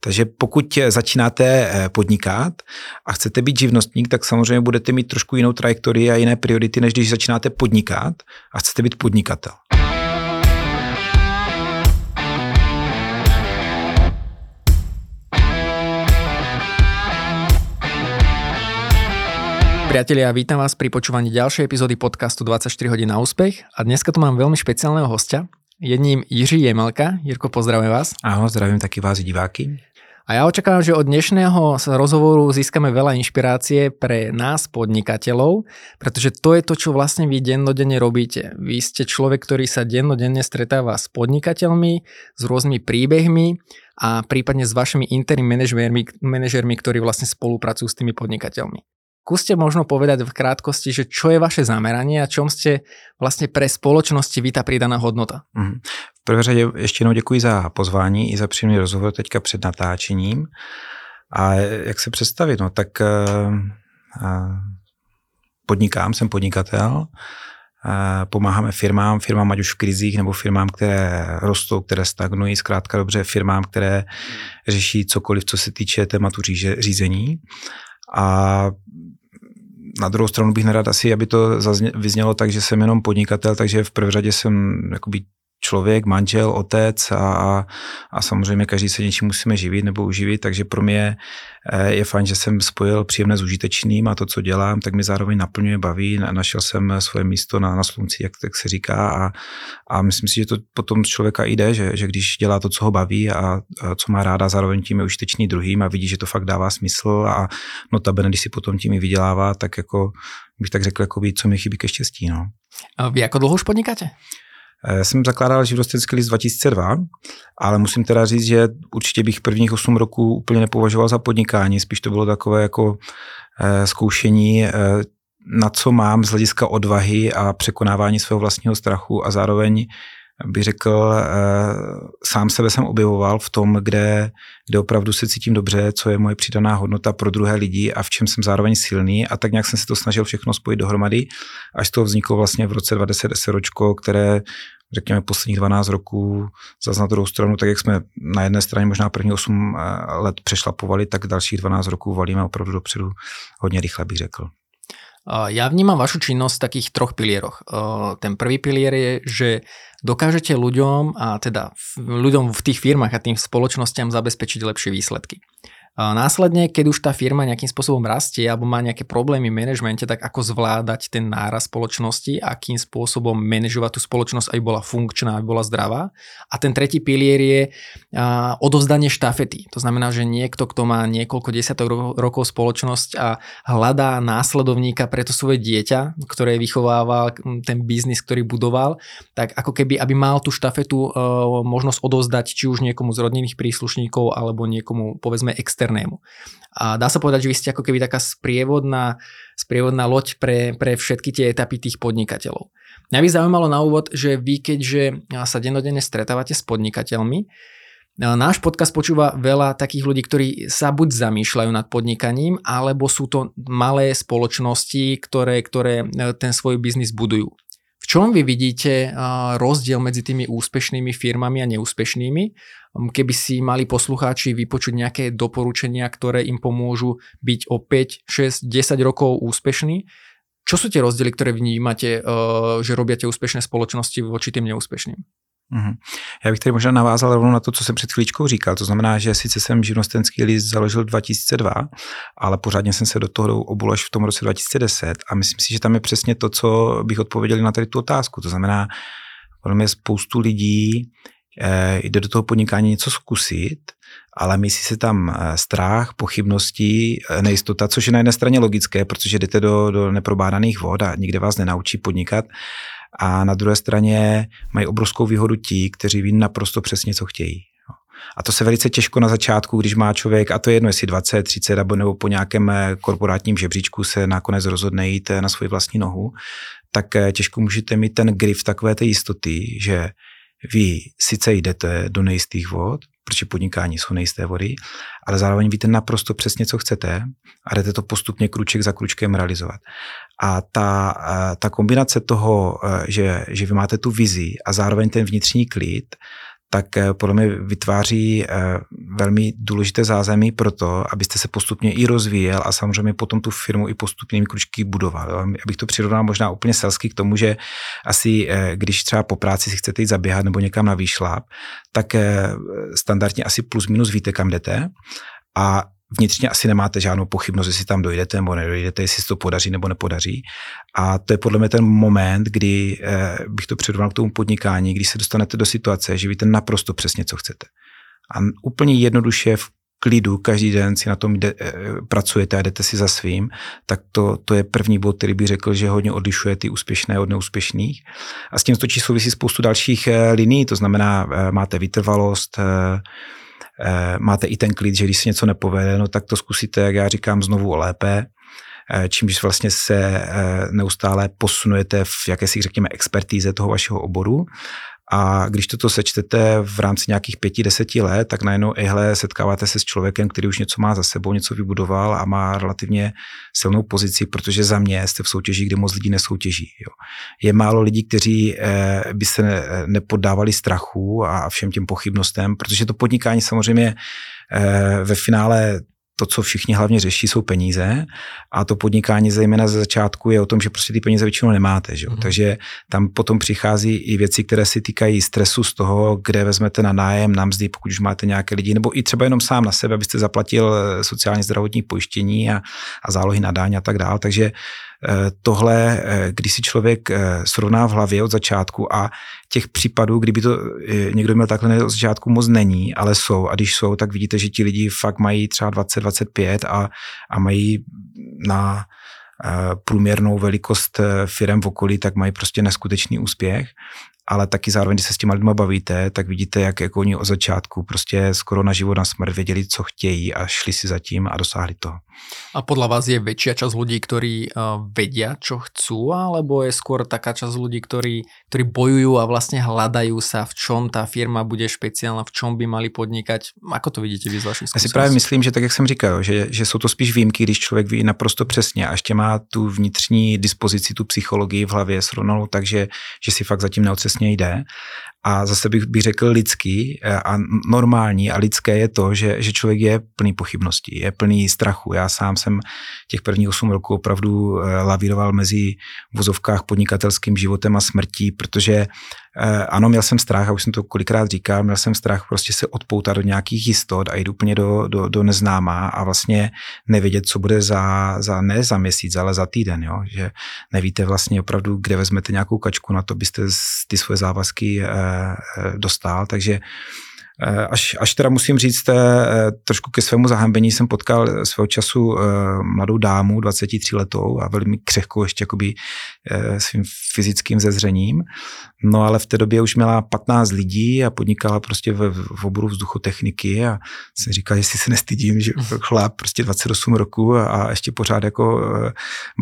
Takže pokud začínáte eh, podnikat a chcete být živnostník, tak samozřejmě budete mít trošku jinou trajektorii a jiné priority, než když začínáte podnikat a chcete být podnikatel. Priatelia, vítam vás pri počúvaní ďalšej epizódy podcastu 24 hodín na úspech a dneska tu mám veľmi špeciálneho hostia. Jedním Jiří Jemelka. Jirko, pozdravím vás. Áno, zdravím taky vás diváky. A ja očakávam, že od dnešného rozhovoru získame veľa inšpirácie pre nás, podnikateľov, pretože to je to, čo vlastne vy dennodenne robíte. Vy ste človek, ktorý sa dennodenne stretáva s podnikateľmi, s rôznymi príbehmi a prípadne s vašimi internými manažérmi, manažérmi ktorí vlastne spolupracujú s tými podnikateľmi. Skúste možno povedať v krátkosti, že čo je vaše zameranie a čom ste vlastně pre společnosti vy ta pridaná hodnota. Mm. V prvé řadě ještě jednou děkuji za pozvání i za příjemný rozhovor teďka před natáčením. A jak se představit? No tak uh, podnikám, jsem podnikatel, uh, pomáháme firmám, firmám ať už v krizích nebo firmám, které rostou, které stagnují, zkrátka dobře firmám, které řeší cokoliv, co se týče tématu říže, řízení. A na druhou stranu bych nerad asi, aby to zazně, vyznělo tak, že jsem jenom podnikatel, takže v prvé řadě jsem jakoby člověk, manžel, otec a, a, a samozřejmě každý se něčím musíme živit nebo uživit, takže pro mě eh, je fajn, že jsem spojil příjemné s užitečným a to, co dělám, tak mi zároveň naplňuje, baví. Našel jsem svoje místo na, na slunci, jak tak se říká a, a myslím si, že to potom z člověka jde, že, že když dělá to, co ho baví a, a co má ráda, zároveň tím je užitečný druhým a vidí, že to fakt dává smysl a notabene, když si potom tím i vydělává, tak jako bych tak řekl, jako ví, co mi chybí ke štěstí. No. A vy jako dlouho už podnikáte? Já jsem zakládal živnostenský list 2002, ale musím teda říct, že určitě bych prvních 8 roků úplně nepovažoval za podnikání, spíš to bylo takové jako eh, zkoušení, eh, na co mám z hlediska odvahy a překonávání svého vlastního strachu a zároveň bych řekl, eh, sám sebe jsem objevoval v tom, kde, kde opravdu se cítím dobře, co je moje přidaná hodnota pro druhé lidi a v čem jsem zároveň silný a tak nějak jsem se to snažil všechno spojit dohromady, až to vzniklo vlastně v roce 2010 SROčko, které řekněme posledních 12 roků, zase na druhou stranu, tak jak jsme na jedné straně možná první 8 eh, let přešlapovali, tak dalších 12 roků valíme opravdu dopředu hodně rychle, bych řekl. Ja vnímam vašu činnosť v takých troch pilieroch. Ten prvý pilier je, že dokážete ľuďom a teda ľuďom v tých firmách a tým spoločnostiam zabezpečiť lepšie výsledky. Následne, keď už tá firma nejakým spôsobom rastie alebo má nejaké problémy v manažmente, tak ako zvládať ten náraz spoločnosti, akým spôsobom manažovať tú spoločnosť, aby bola funkčná, aby bola zdravá. A ten tretí pilier je odovzdanie štafety. To znamená, že niekto, kto má niekoľko desiatok rokov spoločnosť a hľadá následovníka pre to svoje dieťa, ktoré vychovával ten biznis, ktorý budoval, tak ako keby, aby mal tú štafetu možnosť odovzdať či už niekomu z rodinných príslušníkov alebo niekomu povedzme externému externému. A dá sa povedať, že vy ste ako keby taká sprievodná, sprievodná loď pre, pre všetky tie etapy tých podnikateľov. Mňa by zaujímalo na úvod, že vy keďže sa dennodenne stretávate s podnikateľmi, Náš podcast počúva veľa takých ľudí, ktorí sa buď zamýšľajú nad podnikaním, alebo sú to malé spoločnosti, ktoré, ktoré e, ten svoj biznis budujú. V čom vy vidíte rozdiel medzi tými úspešnými firmami a neúspešnými? Keby si mali poslucháči vypočuť nejaké doporučenia, ktoré im pomôžu byť o 5, 6, 10 rokov úspešní, čo sú tie rozdiely, ktoré vnímate, že robia tie úspešné spoločnosti voči tým neúspešným? Mm-hmm. Já bych tady možná navázal rovnou na to, co jsem před chvíličkou říkal. To znamená, že sice jsem živnostenský list založil 2002, ale pořádně jsem se do toho obul až v tom roce 2010 a myslím si, že tam je přesně to, co bych odpověděl na tady tu otázku. To znamená, podle mě spoustu lidí eh, jde do toho podnikání něco zkusit, ale myslí se tam eh, strach, pochybnosti, eh, nejistota, což je na jedné straně logické, protože jdete do, do neprobádaných vod a nikde vás nenaučí podnikat a na druhé straně mají obrovskou výhodu ti, kteří ví naprosto přesně, co chtějí. A to se velice těžko na začátku, když má člověk, a to je jedno, jestli 20, 30 nebo po nějakém eh, korporátním žebříčku se nakonec rozhodne jít eh, na svoji vlastní nohu, tak eh, těžko můžete mít ten grif takové té jistoty, že vy sice jdete do nejistých vod, protože podnikání jsou nejisté vody, ale zároveň víte naprosto přesně, co chcete a jdete to postupně kruček za kručkem realizovat. A ta, ta kombinace toho, že, že vy máte tu vizi a zároveň ten vnitřní klid, tak eh, podle mě vytváří eh, velmi důležité zázemí pro to, abyste se postupně i rozvíjel a samozřejmě potom tu firmu i postupnými kručky budoval. Abych to přirovnal možná úplně selsky k tomu, že asi když třeba po práci si chcete jít zaběhat nebo někam na výšláp, tak standardně asi plus minus víte, kam jdete a vnitřně asi nemáte žádnou pochybnost, jestli tam dojdete nebo nedojdete, jestli se to podaří nebo nepodaří. A to je podle mě ten moment, kdy eh, bych to předval k tomu podnikání, když se dostanete do situace, že víte naprosto přesně, co chcete. A úplně jednoduše v klidu každý den si na tom jde, eh, pracujete a jdete si za svým, tak to, to je první bod, který bych řekl, že hodně odlišuje ty úspěšné od neúspěšných. A s tím točí souvisí spoustu dalších eh, liní, to znamená, máte vytrvalost, máte i ten klid, že když se něco nepovede, no tak to zkusíte, jak já říkám, znovu lépe, eh, čímž vlastně se eh, neustále posunujete v jakési, řekněme, expertíze toho vašeho oboru a když toto sečtete v rámci nějakých pěti, deseti let, tak najednou ihle setkáváte se s člověkem, který už něco má za sebou, něco vybudoval a má relativně silnou pozici, protože za mě jste v soutěži, kde moc lidí nesoutěží. Jo. Je málo lidí, kteří eh, by se nepoddávali strachu a všem těm pochybnostem, protože to podnikání samozřejmě eh, ve finále to, co všichni hlavně řeší, jsou peníze a to podnikání zejména ze začátku je o tom, že prostě ty peníze většinou nemáte. Že? Mm. Takže tam potom přichází i věci, které se týkají stresu z toho, kde vezmete na nájem, na mzdy, pokud už máte nějaké lidi, nebo i třeba jenom sám na sebe, abyste zaplatil eh, sociálně zdravotní pojištění a, a zálohy na dáň a tak dále. Takže tohle, eh, když si člověk eh, srovná v hlavě od začátku a těch případů, kdyby to někdo měl takhle od začátku moc není, ale jsou a když jsou, tak vidíte, že ti lidi fakt mají třeba 20-25 a, a mají na průměrnou velikost firm v okolí, tak mají prostě neskutečný úspěch ale taky zároveň, když se s těma lidma bavíte, tak vidíte, jak jako oni od začátku prostě skoro na život, na smrt věděli, co chtějí a šli si za tím a dosáhli toho. A podľa vás je väčšia časť ľudí, ktorí uh, vedia, čo chcú, alebo je skôr taká časť ľudí, ktorí, ktorí bojujú a vlastne hľadajú sa, v čom tá firma bude špeciálna, v čom by mali podnikať? Ako to vidíte vy z vašich Já si právě myslím, že tak, jak jsem říkal, že, že jsou to spíš výjimky, když člověk ví naprosto přesně a ještě má tu vnitřní dispozici, tu psychologii v hlavě srovnanou tak, že, že si fakt zatím neocesně jde a zase bych, bych řekl lidský eh, a normální a lidské je to, že, že člověk je plný pochybností, je plný strachu. Já sám jsem těch prvních 8 roků opravdu eh, lavíroval mezi vozovkách podnikatelským životem a smrtí, protože ano, měl jsem strach, a už jsem to kolikrát říkal, měl jsem strach prostě se odpoutat do nějakých jistot a jít úplně do, do, do neznámá a vlastně nevědět, co bude za, za, ne za měsíc, ale za týden, jo? že nevíte vlastně opravdu, kde vezmete nějakou kačku na to, byste ty svoje závazky eh, eh dostal, takže Eh, až, až teda musím říct, eh, trošku ke svému zahambení jsem potkal svého času eh, mladou dámu, 23 letou a velmi křehkou ještě jakoby svým fyzickým zezřením. No ale v té době už měla 15 lidí a podnikala prostě v, v oboru vzduchotechniky a jsem říkal, jestli se nestydím, že chlap prostě 28 roku a ještě pořád jako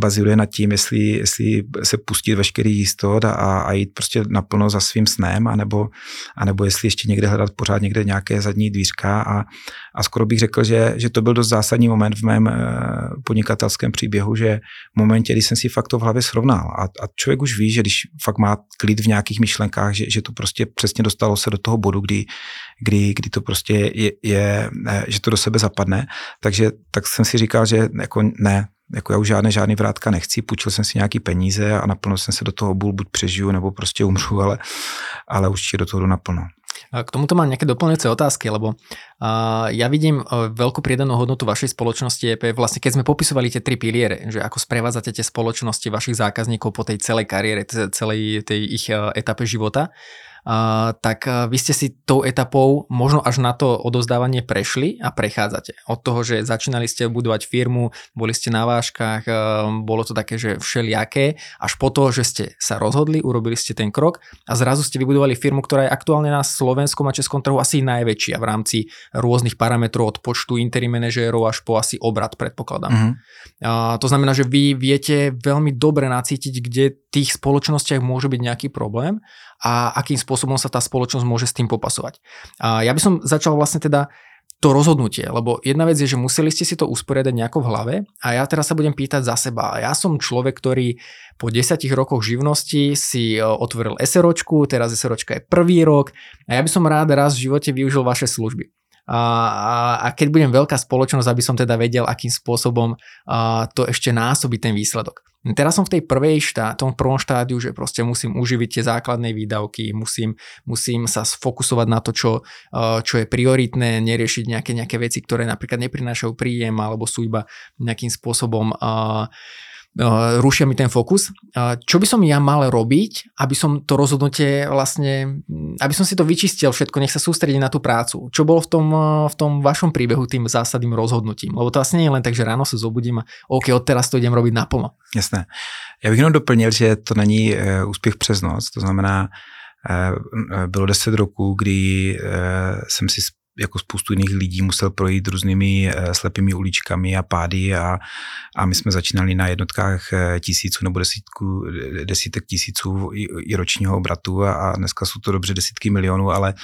baziluje nad tím, jestli, jestli se pustit veškerý jistot a, a jít prostě naplno za svým snem, anebo, anebo jestli ještě někde hledat pořád někde nějaké zadní dvířka a, a skoro bych řekl, že, že to byl dost zásadní moment v mém eh, podnikatelském příběhu, že v momentě, kdy jsem si fakt to v hlavě srovnal a, a člověk už ví, že když fakt má klid v nějakých myšlenkách, že, že to prostě přesně dostalo se do toho bodu, kdy, kdy, kdy to prostě je, je, eh, že to do sebe zapadne, takže tak jsem si říkal, že jako ne, jako já už žádné, žádný vrátka nechci, půjčil jsem si nějaký peníze a naplno jsem se do toho bůl, buď přežiju, nebo prostě umřu, ale, ale určitě do toho jdu naplno. K tomuto mám nejaké doplňujúce otázky, lebo ja vidím uh, veľkú pridanú hodnotu vašej spoločnosti EP, vlastne keď sme popisovali tie tri piliere, že ako sprevádzate tie spoločnosti vašich zákazníkov po tej celej kariére, celej tej ich etape života, tak vy ste si tou etapou možno až na to odozdávanie prešli a prechádzate. Od toho, že začínali ste budovať firmu, boli ste na váškach, bolo to také, že všelijaké, až po to, že ste sa rozhodli, urobili ste ten krok a zrazu ste vybudovali firmu, ktorá je aktuálne na slovenskom a českom trhu asi najväčšia v rámci rôznych parametrov od počtu interim manažérov až po asi obrad, predpokladám. Mm-hmm. A, to znamená, že vy viete veľmi dobre nacítiť, kde tých spoločnostiach môže byť nejaký problém a akým spôsobom sa tá spoločnosť môže s tým popasovať. A ja by som začal vlastne teda to rozhodnutie, lebo jedna vec je, že museli ste si to usporiadať nejako v hlave a ja teraz sa budem pýtať za seba. Ja som človek, ktorý po 10 rokoch živnosti si e, otvoril SROčku, teraz SROčka je prvý rok a ja by som rád raz v živote využil vaše služby. A, keď budem veľká spoločnosť, aby som teda vedel, akým spôsobom to ešte násobí ten výsledok. Teraz som v tej prvej štá, tom prvom štádiu, že proste musím uživiť tie základné výdavky, musím, musím sa sfokusovať na to, čo, čo je prioritné, neriešiť nejaké, nejaké veci, ktoré napríklad neprinášajú príjem alebo sú iba nejakým spôsobom uh, rušia mi ten fokus. Čo by som ja mal robiť, aby som to rozhodnutie vlastne, mm, aby som si to vyčistil všetko, nech sa sústredí na tú prácu. Čo bolo v tom, eh, v tom vašom príbehu tým zásadným rozhodnutím? Lebo to vlastně nie je len tak, že ráno se zobudím a OK, od teraz to idem robiť naplno. Jasné. Já bych jenom doplnil, že to není úspěch přes noc, to znamená, bylo deset roků, kdy jsem si jako spoustu jiných lidí musel projít různými eh, slepými uličkami a pády a, a my jsme začínali na jednotkách eh, tisíců nebo desítku, desítek tisíců i, i ročního obratu a, a dneska jsou to dobře desítky milionů, ale,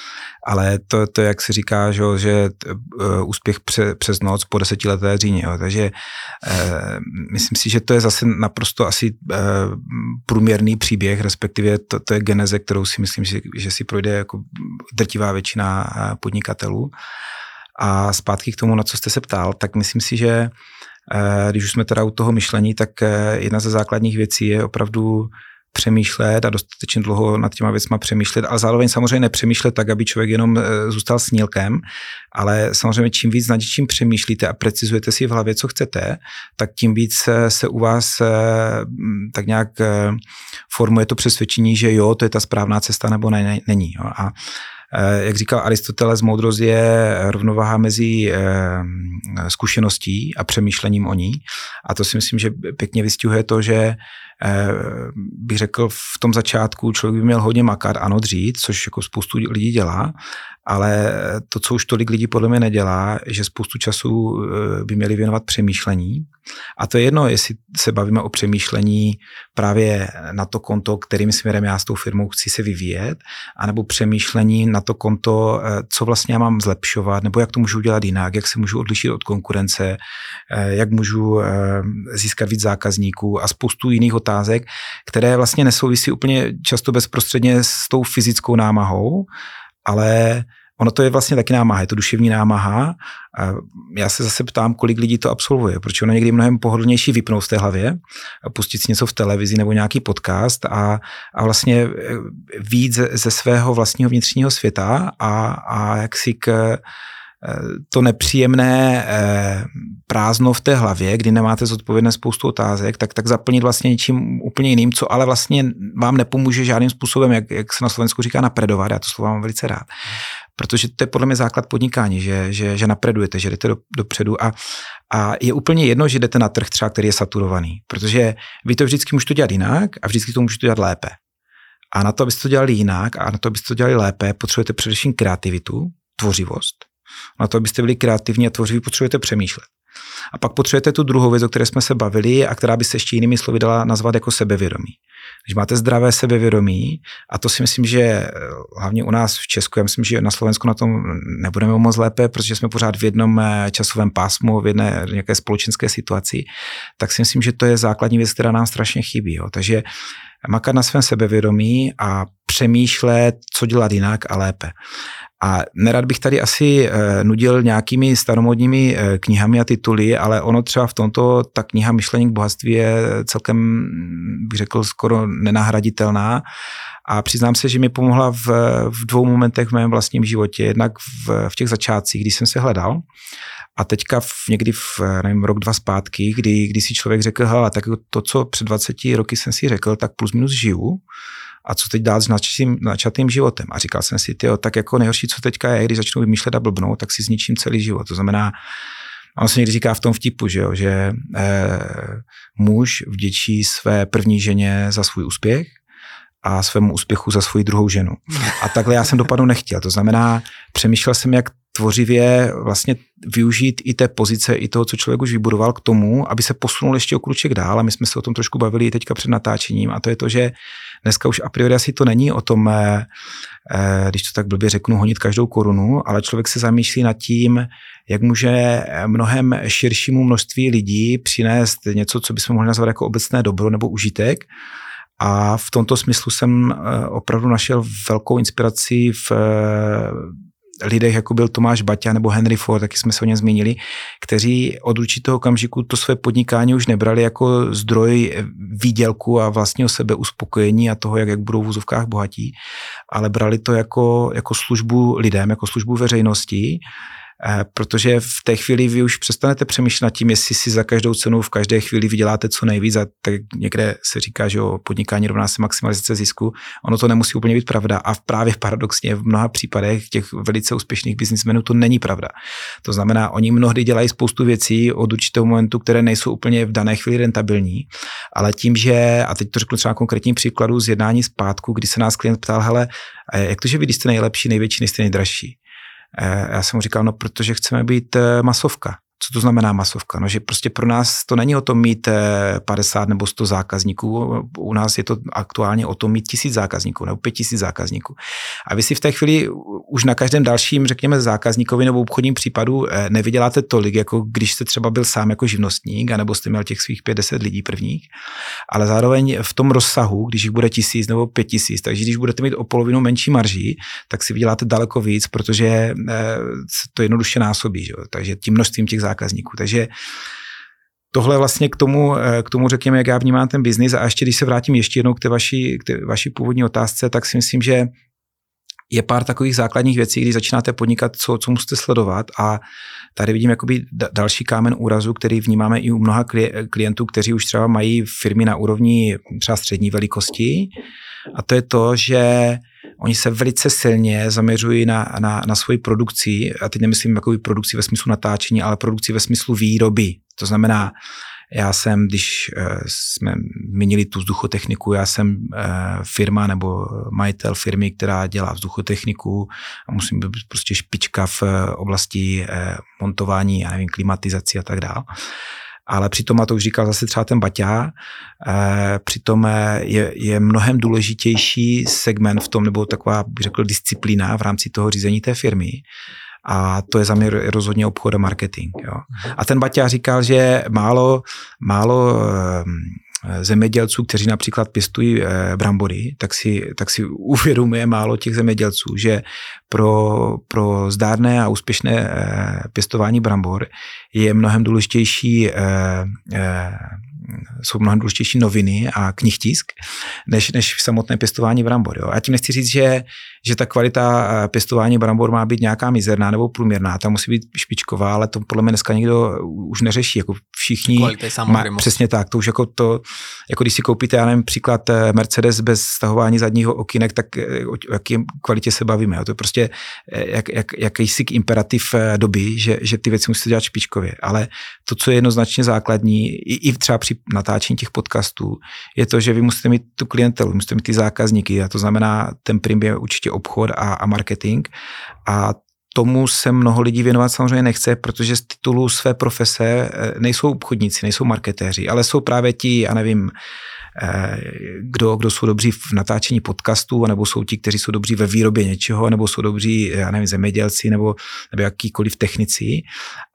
ale to, to, jak se říká, že, že uh, úspěch pře, přes noc po desetileté dříně. Jo. Takže uh, myslím si, že to je zase naprosto asi průměrný příběh, respektive to, to je geneze, kterou si myslím, že, že si projde jako drtivá většina podnikatelů a zpátky k tomu, na co jste se ptal, tak myslím si, že eh, když už jsme teda u toho myšlení, tak eh, jedna ze základních věcí je opravdu přemýšlet a dostatečně dlouho nad těma věcma přemýšlet, ale zároveň samozřejmě nepřemýšlet tak, aby člověk jenom eh, zůstal snílkem, ale samozřejmě čím víc nad čím přemýšlíte a precizujete si v hlavě, co chcete, tak tím víc se u vás tak nějak formuje to přesvědčení, že jo, to je ta správná cesta nebo ne, ne, není. Jo. A jak říkal Aristoteles, moudrost je rovnováha mezi eh, zkušeností a přemýšlením o ní. A to si myslím, že pěkně vystihuje to, že Eh, bych řekl, v tom začátku člověk by měl hodně makat, ano, dřít, což jako spoustu lidí dělá, ale to, co už tolik lidí podle mě nedělá, že spoustu času eh, by měli věnovat přemýšlení. A to je jedno, jestli se bavíme o přemýšlení právě na to konto, kterým směrem já s tou firmou chci se vyvíjet, anebo přemýšlení na to konto, eh, co vlastně já mám zlepšovat, nebo jak to můžu udělat jinak, jak se můžu odlišit od konkurence, jak můžu získat víc zákazníků a spoustu jiných otázek, které vlastně nesouvisí úplně často bezprostředně s tou fyzickou námahou, ale ono to je vlastně taky námaha, je to duševní námaha. Já se zase ptám, kolik lidí to absolvuje, protože ono někdy mnohem pohodlnější vypnout v té hlavě, pustit si něco v televizi nebo nějaký podcast a, a vlastně víc ze, ze svého vlastního vnitřního světa a, a jak si k to nepříjemné eh, prázdno v té hlavě, kdy nemáte zodpovědné spoustu otázek, tak, tak zaplnit vlastně něčím úplně jiným, co ale vlastně vám nepomůže žádným způsobem, jak, jak se na Slovensku říká, napredovat. Já to slovo mám velice rád. Protože to je podle mě základ podnikání, že, že, že napredujete, že jdete do, dopředu a, a je úplně jedno, že jdete na trh třeba, který je saturovaný, protože vy to vždycky můžete dělat jinak a vždycky to můžete dělat lépe. A na to, abyste to dělali jinak a na to, abyste to dělali lépe, potřebujete především kreativitu, tvořivost na to, abyste byli kreativní a tvořiví, potřebujete přemýšlet. A pak potřebujete tu druhou věc, o které jsme se bavili a která by se ještě jinými slovy dala nazvat jako sebevědomí. Když máte zdravé sebevědomí, a to si myslím, že eh, hlavně u nás v Česku, já myslím, že na Slovensku na tom nebudeme moc lépe, protože jsme pořád v jednom eh, časovém pásmu, v jedné nějaké společenské situaci, tak si myslím, že to je základní věc, která nám strašně chybí. Jo. Takže makat na svém sebevědomí a přemýšlet, co dělat jinak a lépe. A nerad bych tady asi e, nudil nějakými staromodními e, knihami a tituly, ale ono třeba v tomto, ta kniha Myšlení k bohatství je celkem, bych řekl, skoro nenahraditelná. A přiznám se, že mi pomohla v, v dvou momentech v mém vlastním životě. Jednak v, v těch začátcích, kdy jsem se hledal, a teďka v, někdy v nevím, rok, dva zpátky, kdy, kdy si člověk řekl, hele, tak to, co před 20 roky jsem si řekl, tak plus minus žiju, a co teď dát s načatým, načatým životem. A říkal jsem si, tyjo, tak jako nejhorší, co teďka je, když začnu vymýšlet a blbnout, tak si zničím celý život. To znamená, on se někdy říká v tom vtipu, že, jo, že eh, muž vděčí své první ženě za svůj úspěch a svému úspěchu za svoji druhou ženu. A takhle já jsem dopadnout nechtěl. To znamená, přemýšlel jsem, jak tvořivě vlastně využít i té pozice, i toho, co člověk už vybudoval k tomu, aby se posunul ještě o kruček dál. A my jsme se o tom trošku bavili teďka před natáčením. A to je to, že dneska už a priori asi to není o tom, eh, eh, když to tak blbě řeknu, honit každou korunu, ale člověk se zamýšlí nad tím, jak může mnohem širšímu množství lidí přinést něco, co bychom mohli nazvat jako obecné dobro nebo užitek. A v tomto smyslu jsem opravdu našel velkou inspiraci v lidech, jako byl Tomáš Baťa nebo Henry Ford, taky jsme se o něm zmínili, kteří od určitého okamžiku to své podnikání už nebrali jako zdroj výdělku a vlastního sebeuspokojení a toho, jak, jak budou v úzovkách bohatí, ale brali to jako, jako službu lidem, jako službu veřejnosti protože v té chvíli vy už přestanete přemýšlet nad tím, jestli si za každou cenu v každé chvíli vyděláte co nejvíc a tak někde se říká, že o podnikání rovná se maximalizace zisku. Ono to nemusí úplně být pravda a právě paradoxně v mnoha případech těch velice úspěšných biznismenů to není pravda. To znamená, oni mnohdy dělají spoustu věcí od určitého momentu, které nejsou úplně v dané chvíli rentabilní, ale tím, že, a teď to řeknu třeba konkrétním příkladu z jednání zpátku, kdy se nás klient ptal, hele, jak to, že vy jste nejlepší, největší, nejste nejdražší? Eh, já jsem mu říkal, no protože chceme být eh, masovka. Co to znamená masovka? No, že prostě pro nás to není o tom mít 50 eh, nebo 100 zákazníků, u nás je to aktuálně o tom mít tisíc zákazníků nebo pět tisíc zákazníků. A vy si v té chvíli už na každém dalším, řekněme, zákazníkovi nebo obchodním případu eh, nevyděláte tolik, jako když jste třeba byl sám jako živnostník, anebo jste měl těch svých 50 lidí prvních, ale zároveň v tom rozsahu, když jich bude tisíc nebo pět tisíc, takže když budete mít o polovinu menší marží, tak si vyděláte daleko víc, protože eh, to jednoduše násobí. Že? Takže tím množstvím těch zákazníků. Takže tohle vlastně k tomu, eh, k tomu řekněme, jak já vnímám ten biznis. A ještě když se vrátím ještě jednou k té vaší, k té vaší původní otázce, tak si myslím, že je pár takových základních věcí, když začínáte podnikat, co, co musíte sledovat. A tady vidím jakoby další kámen úrazu, který vnímáme i u mnoha klientů, kteří už třeba mají firmy na úrovni třeba střední velikosti. A to je to, že Oni se velice silně zaměřují na, na, na svoji produkci, a teď nemyslím jako produkci ve smyslu natáčení, ale produkci ve smyslu výroby. To znamená, já jsem, když uh, jsme měnili tu vzduchotechniku, já jsem uh, firma nebo majitel firmy, která dělá vzduchotechniku a musím být prostě špička v uh, oblasti montování, já nevím, klimatizaci a tak dále ale přitom, a to už říkal zase třeba ten Baťa, eh, přitom eh, je, je mnohem důležitější segment v tom, nebo taková, bych řekl, disciplína v rámci toho řízení té firmy. A to je za mě rozhodně obchod a marketing. Jo. A ten Baťa říkal, že málo, málo eh, zemědělců, kteří například pěstují brambory, tak si, tak si uvědomuje málo těch zemědělců, že pro, pro zdárné a úspěšné pěstování brambor je mnohem důležitější jsou mnohem důležitější noviny a knihtisk, než, než samotné pěstování brambor. Jo. A tím nechci říct, že, že ta kvalita eh, pěstování brambor má být nějaká mizerná nebo průměrná, ta musí být špičková, ale to podle mě dneska nikdo už neřeší, jako všichni. Má, přesně tak, to už jako to, jako když si koupíte, já nevím, příklad eh, Mercedes bez stahování zadního okinek, tak eh, o jaké kvalitě se bavíme. Jo. To je prostě jak, jak, jakýsi imperativ doby, že, že ty věci musíte dělat špičkově. Ale to, co je jednoznačně základní, i, i třeba při natáčení těch podcastů, je to, že vy musíte mít tu klientelu, musíte mít ty zákazníky a to znamená, ten prim je určitě obchod a, a marketing a tomu se mnoho lidí věnovat samozřejmě nechce, protože z titulu své profese eh, nejsou obchodníci, nejsou marketéři, ale jsou právě ti, já nevím, Eh, kdo, kdo jsou dobří v natáčení podcastů, nebo jsou ti, kteří jsou dobří ve výrobě něčeho, nebo jsou dobří, já nevím, zemědělci, nebo, nebo jakýkoliv technici.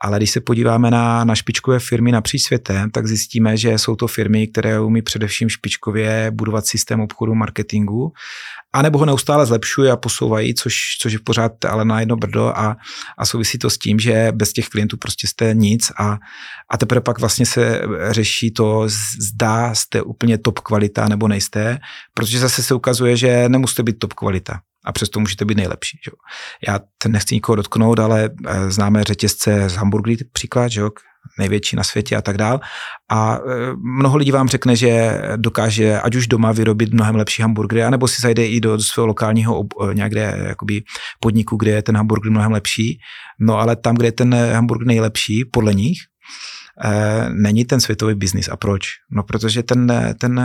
Ale když se podíváme na, na špičkové firmy napříč světem, tak zjistíme, že jsou to firmy, které umí především špičkově budovat systém obchodu, marketingu a nebo ho neustále zlepšují a posouvají, což, což je pořád ale na jedno brdo a, a souvisí to s tím, že bez těch klientů prostě jste nic a, a teprve pak vlastně se řeší to, zdá jste úplně top kvalita nebo nejste, protože zase se ukazuje, že nemusíte být top kvalita a přesto můžete být nejlepší. Že? Já nechci nikoho dotknout, ale eh, známe řetězce z Hamburgy příklad, že? Největší na světě a tak dál. A e, mnoho lidí vám řekne, že dokáže ať už doma vyrobit mnohem lepší hamburgery, anebo si zajde i do svého lokálního e, nějaké jakoby podniku, kde je ten hamburger mnohem lepší. No ale tam, kde je ten hamburger nejlepší, podle nich, e, není ten světový biznis. A proč? No protože ten, ten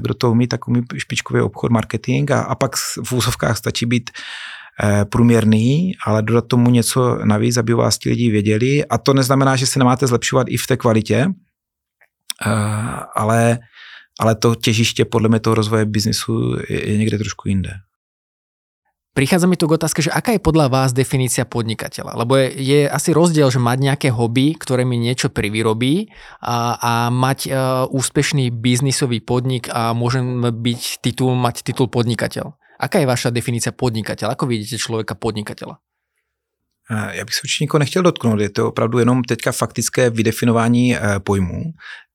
kdo to umí, tak umí špičkový obchod, marketing a, a pak v úsovkách stačí být průměrný, ale dodat tomu něco navíc, aby vás ti lidi věděli. A to neznamená, že se nemáte zlepšovat i v té kvalitě, eh, ale, ale to těžiště podle mě toho rozvoje biznisu je, je někde trošku jinde. Prichádza mi tu k otázke, že aká je podľa vás definícia podnikateľa? Lebo je, je asi rozdiel, že mať nejaké hobby, ktoré mi niečo privyrobí a, a mať uh, úspešný biznisový podnik a môžem byť titul, mať titul podnikateľ. Aká je vaša definícia podnikateľa? Ako vidíte člověka podnikatela? Já bych se určitě nikoho nechtěl dotknout, je to opravdu jenom teďka faktické vydefinování pojmů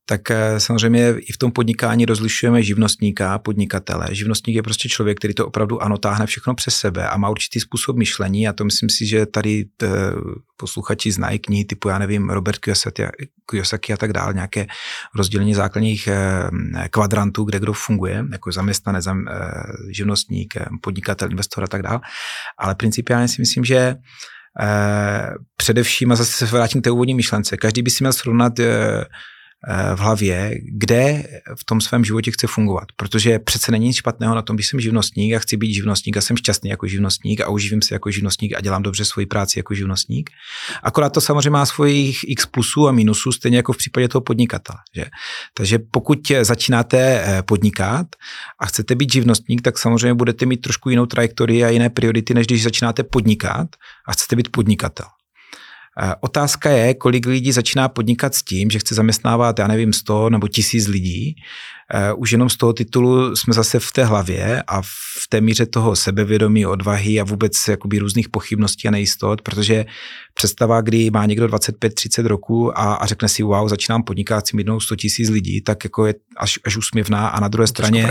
tak eh, samozřejmě i v tom podnikání rozlišujeme živnostníka a podnikatele. Živnostník je prostě člověk, který to opravdu ano táhne všechno přes sebe a má určitý způsob myšlení a to myslím si, že tady t, eh, posluchači znají knihy typu, já nevím, Robert Kiyosaki, a tak dále, nějaké rozdělení základních eh, kvadrantů, kde kdo funguje, jako zaměstnanec, živnostník, podnikatel, investor a tak dále. Ale principiálně si myslím, že především, a zase se vrátím k té úvodní myšlence, každý by si měl srovnat v hlavě, kde v tom svém životě chce fungovat. Protože přece není nic špatného na tom, když jsem živnostník a chci být živnostník a jsem šťastný jako živnostník a uživím se jako živnostník a dělám dobře svoji práci jako živnostník. Akorát to samozřejmě má svojich x plusů a minusů, stejně jako v případě toho podnikatele. Že? Takže pokud začínáte eh, podnikat a chcete být živnostník, tak samozřejmě budete mít trošku jinou trajektorii a jiné priority, než když začínáte podnikat a chcete být podnikatel. Eh, otázka je, kolik lidí začíná podnikat s tím, že chce zaměstnávat, já nevím, 100 nebo 1000 lidí Eh, už jenom z toho titulu jsme zase v té hlavě a v té míře toho sebevědomí, odvahy a vůbec jakoby různých pochybností a nejistot, protože představa, kdy má někdo 25-30 roku a, a řekne si, wow, začínám podnikat, si jednou 100 tisíc lidí, tak jako je až, až úsměvná a na druhé straně.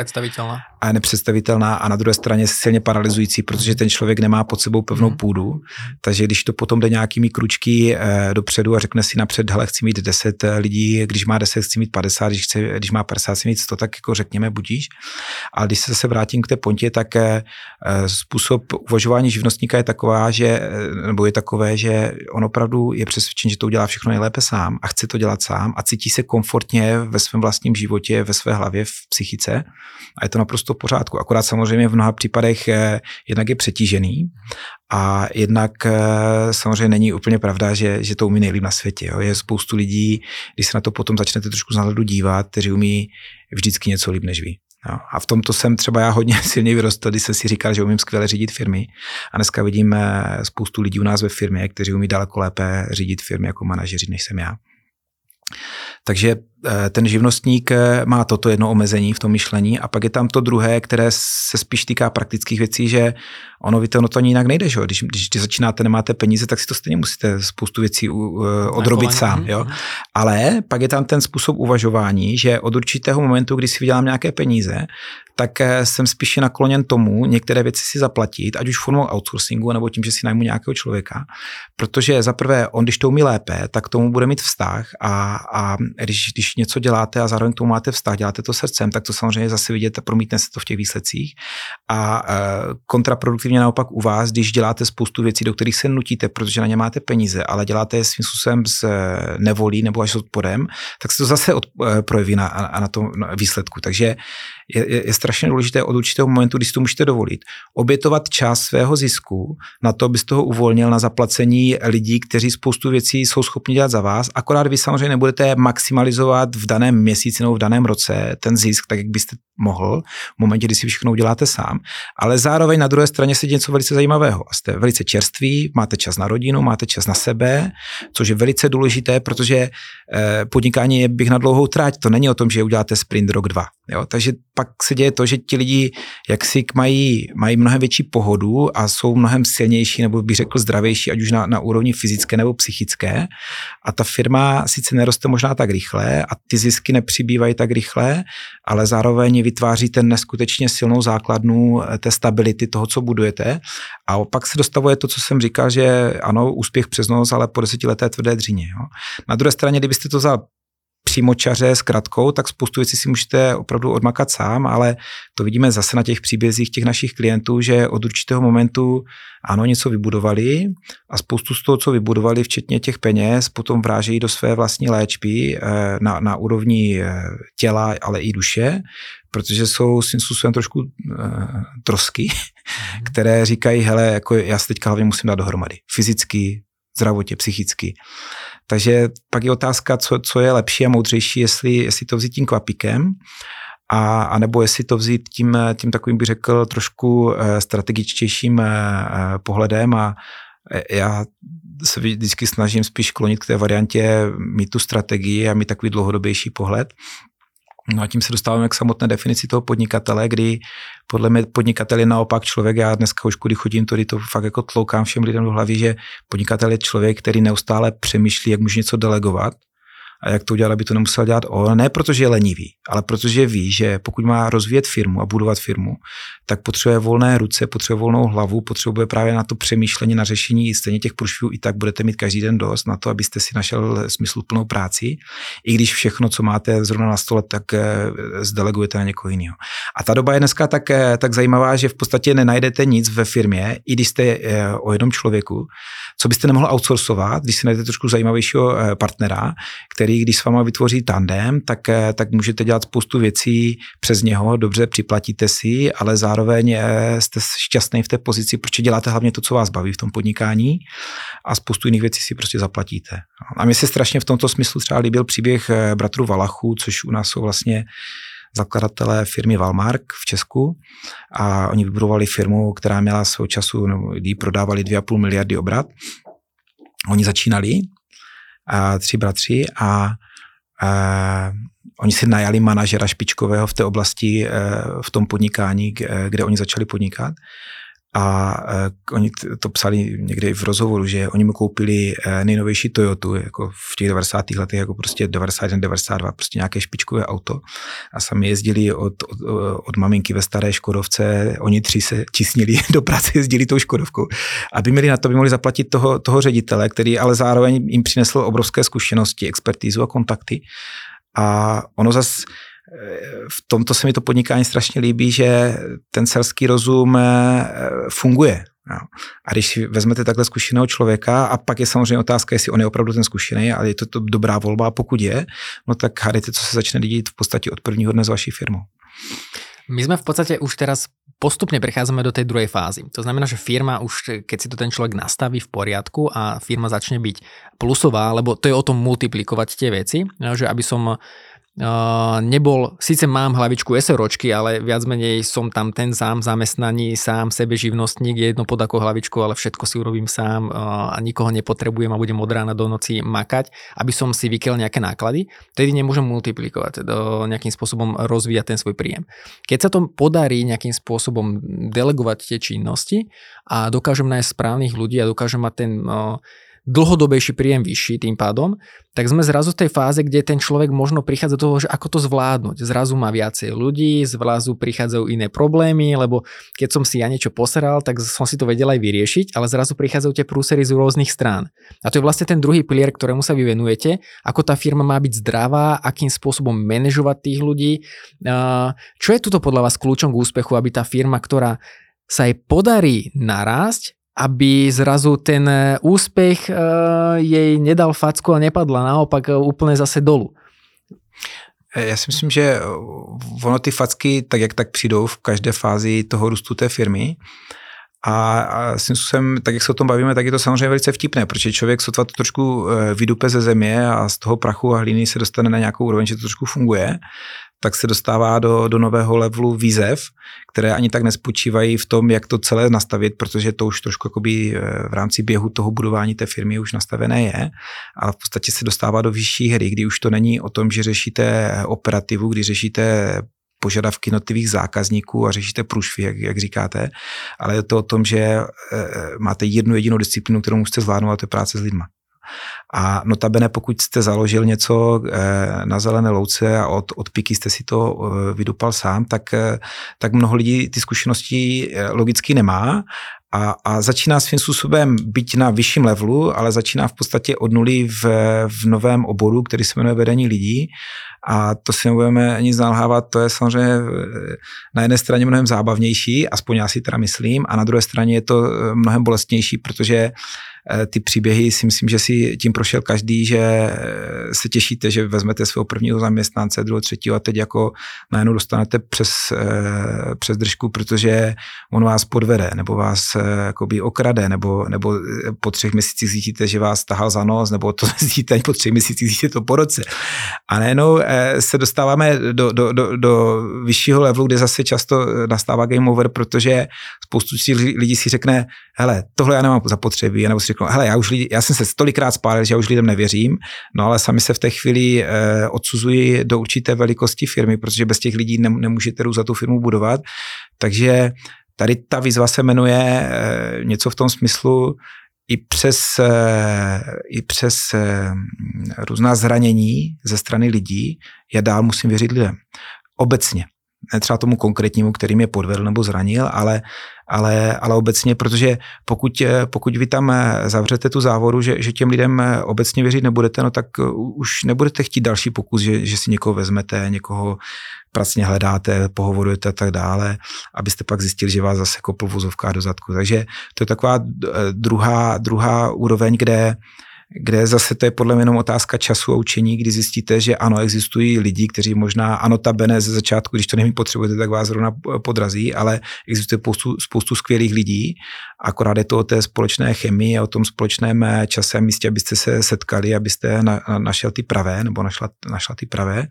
A je nepředstavitelná a na druhé straně silně paralyzující, protože ten člověk nemá pod sebou pevnou mm. půdu, takže když to potom jde nějakými kručky eh, dopředu a řekne si napřed, hele, chci mít 10 lidí, když má 10, chci mít 50, když, chce, když má 50, chci mít 100, tak jako řekněme budíš. Ale když se zase vrátím k té pontě, tak eh, způsob uvažování živnostníka je taková, že, eh, nebo je takové, že on opravdu je přesvědčen, že to udělá všechno nejlépe sám a chce to dělat sám a cítí se komfortně ve svém vlastním životě, ve své hlavě, v psychice a je to naprosto v pořádku. Akorát samozřejmě v mnoha případech eh, jednak je přetížený a jednak samozřejmě není úplně pravda, že, že to umí nejlíp na světě. Jo. Je spoustu lidí, když se na to potom začnete trošku z náhledu dívat, kteří umí vždycky něco líp než vy. Jo. A v tomto jsem třeba já hodně silně vyrostl, když jsem si říkal, že umím skvěle řídit firmy. A dneska vidím spoustu lidí u nás ve firmě, kteří umí daleko lépe řídit firmy jako manažeři, než jsem já. Takže eh, ten živnostník eh, má toto jedno omezení v tom myšlení a pak je tam to druhé, které se spíš týká praktických věcí, že ono vy to, no to ani jinak nejde, že? Když, když, začínáte, nemáte peníze, tak si to stejně musíte spoustu věcí uh, odrobit sám. Jo? Ale pak je tam ten způsob uvažování, že od určitého momentu, kdy si vydělám nějaké peníze, tak eh, jsem spíše nakloněn tomu některé věci si zaplatit, ať už formou outsourcingu, nebo tím, že si najmu nějakého člověka, protože za prvé, on když to umí lépe, tak tomu bude mít vztah a, a když, když něco děláte a zároveň k tomu máte vztah, děláte to srdcem, tak to samozřejmě zase vidět a promítne se to v těch výsledcích. A e, kontraproduktivně naopak u vás, když děláte spoustu věcí, do kterých se nutíte, protože na ně máte peníze, ale děláte je svým způsobem s eh, nevolí nebo až s odporem, tak se to zase od, e, projeví na, na tom výsledku. Takže je, je, je strašně důležité od určitého momentu, když si to můžete dovolit, obětovat část svého zisku na to, abyste ho uvolnil na zaplacení lidí, kteří spoustu věcí jsou schopni dělat za vás. Akorát vy samozřejmě nebudete maximalizovat v daném měsíci nebo v daném roce ten zisk, tak jak byste mohl v momentě, kdy si všechno uděláte sám. Ale zároveň na druhé straně se něco velice zajímavého. Jste velice čerství, máte čas na rodinu, máte čas na sebe, což je velice důležité, protože eh, podnikání je bych na dlouhou tráť. To není o tom, že uděláte sprint rok, dva. Jo? Takže pak se děje to, že ti lidi jaksi mají, mají mnohem větší pohodu a jsou mnohem silnější, nebo bych řekl zdravější, ať už na, na úrovni fyzické nebo psychické. A ta firma sice neroste možná tak rychle a ty zisky nepřibývají tak rychle, ale zároveň vytváří ten neskutečně silnou základnu eh, té stability toho, co budujete. A opak se dostavuje to, co jsem říkal, že ano, úspěch přes noc, ale po desetileté tvrdé dřině. Jo. Na druhé straně, kdybyste to vzal čaře s kratkou, tak spoustu věcí si můžete opravdu odmakat sám, ale to vidíme zase na těch příbězích těch našich klientů, že od určitého momentu ano, něco vybudovali a spoustu z toho, co vybudovali, včetně těch peněz, potom vrážejí do své vlastní léčby eh, na, na úrovni eh, těla, ale i duše, protože jsou svým způsobem trošku uh, trosky, mhm. které říkají, hele, jako já se teďka hlavně musím dát dohromady. Fyzicky, zdravotně, psychicky. Takže pak je otázka, co, co je lepší a moudřejší, jestli, jestli to vzít tím kvapíkem, a, a nebo jestli to vzít tím, tím takovým, bych řekl, trošku eh, strategičtějším eh, eh, pohledem a já se vždycky snažím spíš klonit k té variantě mít tu strategii a mít takový dlouhodobější pohled. No a tím se dostáváme k samotné definici toho podnikatele, kdy podle mě podnikatel je naopak člověk, já dneska už kudy chodím, tady to fakt jako tloukám všem lidem do hlavy, že podnikatel je člověk, který neustále přemýšlí, jak může něco delegovat, a jak to udělat, aby to nemusel dělat on. Ne protože je lenivý, ale protože ví, že pokud má rozvíjet firmu a budovat firmu, tak potřebuje volné ruce, potřebuje volnou hlavu, potřebuje právě na to přemýšlení, na řešení stejně těch průšvihů i tak budete mít každý den dost na to, abyste si našel smysluplnou práci, i když všechno, co máte zrovna na stole, tak eh, zdelegujete na někoho jiného. A ta doba je dneska tak, eh, tak zajímavá, že v podstatě nenajdete nic ve firmě, i když jste eh, o jednom člověku, co byste nemohl outsourcovat, když si najdete trošku zajímavějšího partnera, který který, když s váma vytvoří tandem, tak, eh, tak můžete dělat spoustu věcí přes něho, dobře připlatíte si, ale zároveň eh, jste šťastný v té pozici, protože děláte hlavně to, co vás baví v tom podnikání a spoustu jiných věcí si prostě zaplatíte. A mně se strašně v tomto smyslu třeba líbil příběh eh, bratru Valachů, což u nás jsou vlastně zakladatelé firmy Valmark v Česku a oni vybudovali firmu, která měla svého času, kdy prodávali 2,5 miliardy obrat. Oni začínali a tři bratři a, a oni si najali manažera špičkového v té oblasti, e, v tom podnikání, kde oni začali podnikat a uh, oni to psali někde v rozhovoru, že oni mu koupili uh, nejnovější Toyotu, jako v těch 90. letech, jako prostě 91, 92, prostě nějaké špičkové auto. A sami jezdili od, od, od maminky ve staré Škodovce, oni tři se tisnili do práce, jezdili tou Škodovkou, aby měli na to, by mohli zaplatit toho, toho ředitele, který ale zároveň jim přinesl obrovské zkušenosti, expertízu a kontakty. A ono zase v tomto se mi to podnikání strašně líbí, že ten selský rozum eh, funguje. A když vezmete takhle zkušeného člověka, a pak je samozřejmě otázka, jestli on je opravdu ten zkušený, ale je to, to dobrá volba, a pokud je, no tak hádejte, co se začne dít v podstatě od prvního dne s vaší firmou. My jsme v podstatě už teraz postupne prechádzame do tej druhej fázy. To znamená, že firma už, keď si to ten človek nastaví v poriadku a firma začne byť plusová, lebo to je o tom multiplikovať tie veci, že aby som nebol, síce mám hlavičku SROčky, ale viac menej som tam ten sám zamestnaný, sám sebe živnostník, jedno pod ako hlavičku, ale všetko si urobím sám a nikoho nepotrebujem a budem od rána do noci makať, aby som si vykel nejaké náklady, tedy nemôžem multiplikovať, nejakým spôsobom rozvíjať ten svoj príjem. Keď sa to podarí nejakým spôsobom delegovať tie činnosti a dokážem nájsť správnych ľudí a dokážem mať ten dlhodobejší príjem vyšší tým pádom, tak sme zrazu v tej fáze, kde ten človek možno prichádza do toho, že ako to zvládnuť. Zrazu má viacej ľudí, zrazu prichádzajú iné problémy, lebo keď som si ja niečo poseral, tak som si to vedel aj vyriešiť, ale zrazu prichádzajú tie prúsery z rôznych strán. A to je vlastne ten druhý pilier, ktorému sa vy venujete, ako tá firma má byť zdravá, akým spôsobom manažovať tých ľudí. Čo je tuto podľa vás kľúčom k úspechu, aby tá firma, ktorá sa jej podarí narásť, aby zrazu ten e, úspech e, jej nedal facku a nepadla naopak e, úplně zase dolu. Já si myslím, že ono ty facky tak jak tak přijdou v každé fázi toho růstu té firmy. A, a s tím tak jak se o tom bavíme, tak je to samozřejmě velice vtipné, protože člověk sotva to trošku vydupe ze země a z toho prachu a hlíny se dostane na nějakou úroveň, že to trošku funguje, tak se dostává do, do nového levelu výzev, které ani tak nespočívají v tom, jak to celé nastavit, protože to už trošku jakoby eh, v rámci běhu toho budování té firmy už nastavené je, ale v podstatě se dostává do vyšší hry, kdy už to není o tom, že řešíte operativu, kdy řešíte požadavky jednotlivých zákazníků a řešíte průšvy, jak, jak říkáte, ale je to o tom, že e, máte jednu jedinou disciplínu, kterou musíte zvládnout, a to je práce s lidma. A notabene, pokud jste založil něco eh, na zelené louce a od, od piky jste si to eh, vydupal sám, tak, eh, tak mnoho lidí ty zkušenosti logicky nemá. A, a začíná svým způsobem být na vyšším levelu, ale začíná v podstatě od nuly v, v novém oboru, který se jmenuje vedení lidí. A to si nebudeme nic nalhávat, to je samozřejmě na jedné straně mnohem zábavnější, aspoň já si teda myslím, a na druhé straně je to mnohem bolestnější, protože ty příběhy si myslím, že si tím prošel každý, že eh, se těšíte, že vezmete svého prvního zaměstnance, druhého, třetího a teď jako najednou dostanete přes, eh, přes držku, protože on vás podvede, nebo vás jakoby okrade, nebo, nebo po třech měsících zjistíte, že vás tahal za nos, nebo to zjistíte po třech měsících, zjistíte to po roce. A najednou se dostáváme do, do, do, do vyššího levelu, kde zase často nastává game over, protože spoustu lidí si řekne, hele, tohle já nemám zapotřebí, nebo si řeknou, hele, já už lidi, já jsem se stolikrát spálil, že já už lidem nevěřím, no ale sami se v té chvíli eh, odsuzují do určité velikosti firmy, protože bez těch lidí nemůžete za tu firmu budovat. Takže tady ta výzva se jmenuje eh, něco v tom smyslu, i přes, eh, i přes eh, různá zranění ze strany lidí, já dál musím věřit lidem. Obecně ne třeba tomu konkrétnímu, který mě podvedl nebo zranil, ale, ale, ale obecně, protože pokud, pokud vy tam zavřete tu závodu, že, že těm lidem obecně věřit nebudete, no tak už nebudete chtít další pokus, že, že si někoho vezmete, někoho pracně hledáte, pohovorujete a tak dále, abyste pak zjistili, že vás zase kopl vozovka do zadku. Takže to je taková druhá, druhá úroveň, kde kde zase to je podle mě jenom otázka času a učení, kdy zjistíte, že ano, existují lidi, kteří možná, ano, ta bene ze začátku, když to nevím potřebujete, tak vás zrovna podrazí, ale existuje spoustu, spoustu skvělých lidí, akorát je to o té společné chemii, o tom společném čase a místě, abyste se setkali, abyste na, našel ty pravé, nebo našla, našla ty pravé.